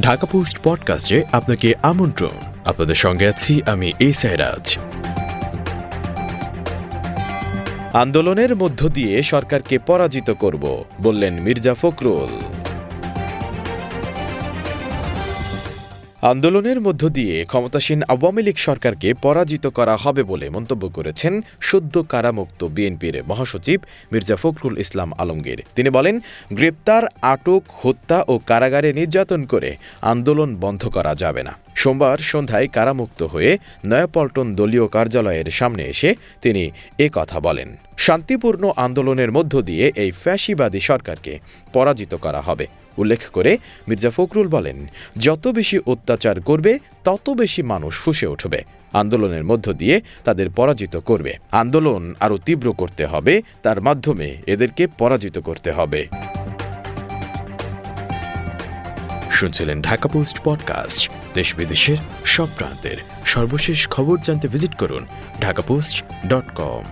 Dhaka post পডকাস্টে আপনাকে আমন্ত্রণ। আপনাদের সঙ্গে আছি আমি এই সাইরাজ আন্দোলনের মধ্য দিয়ে সরকারকে পরাজিত করব, বললেন মির্জা ফখরুল। আন্দোলনের মধ্য দিয়ে ক্ষমতাসীন আওয়ামী লীগ সরকারকে পরাজিত করা হবে বলে মন্তব্য করেছেন সদ্য কারামুক্ত বিএনপির মহাসচিব মির্জা ফখরুল ইসলাম আলমগীর। তিনি বলেন, গ্রেপ্তার, আটক, হত্যা ও কারাগারে নির্যাতন করে আন্দোলন বন্ধ করা যাবে না। সোমবার সন্ধ্যায় কারামুক্ত হয়ে নয়াপল্টন দলীয় কার্যালয়ের সামনে এসে তিনি এ কথা বলেন। শান্তিপূর্ণ আন্দোলনের মধ্য দিয়ে এই ফ্যাসিবাদী সরকারকে পরাজিত করা হবে। উল্লেখ করে মির্জা ফখরুল বলেন, যত বেশি অত্যাচার করবে, তত বেশি মানুষ ফুসে উঠবে। আন্দোলনের মধ্য দিয়ে তাদের পরাজিত করবে। আন্দোলন আরও তীব্র করতে হবে, তার মাধ্যমে এদেরকে পরাজিত করতে হবে। শুনছিলেন ঢাকা পোস্ট পডকাস্ট, দেশ বিদেশের সব প্রান্তের সর্বশেষ খবর জানতে ভিজিট করুন ঢাকা পোস্ট ডট কম।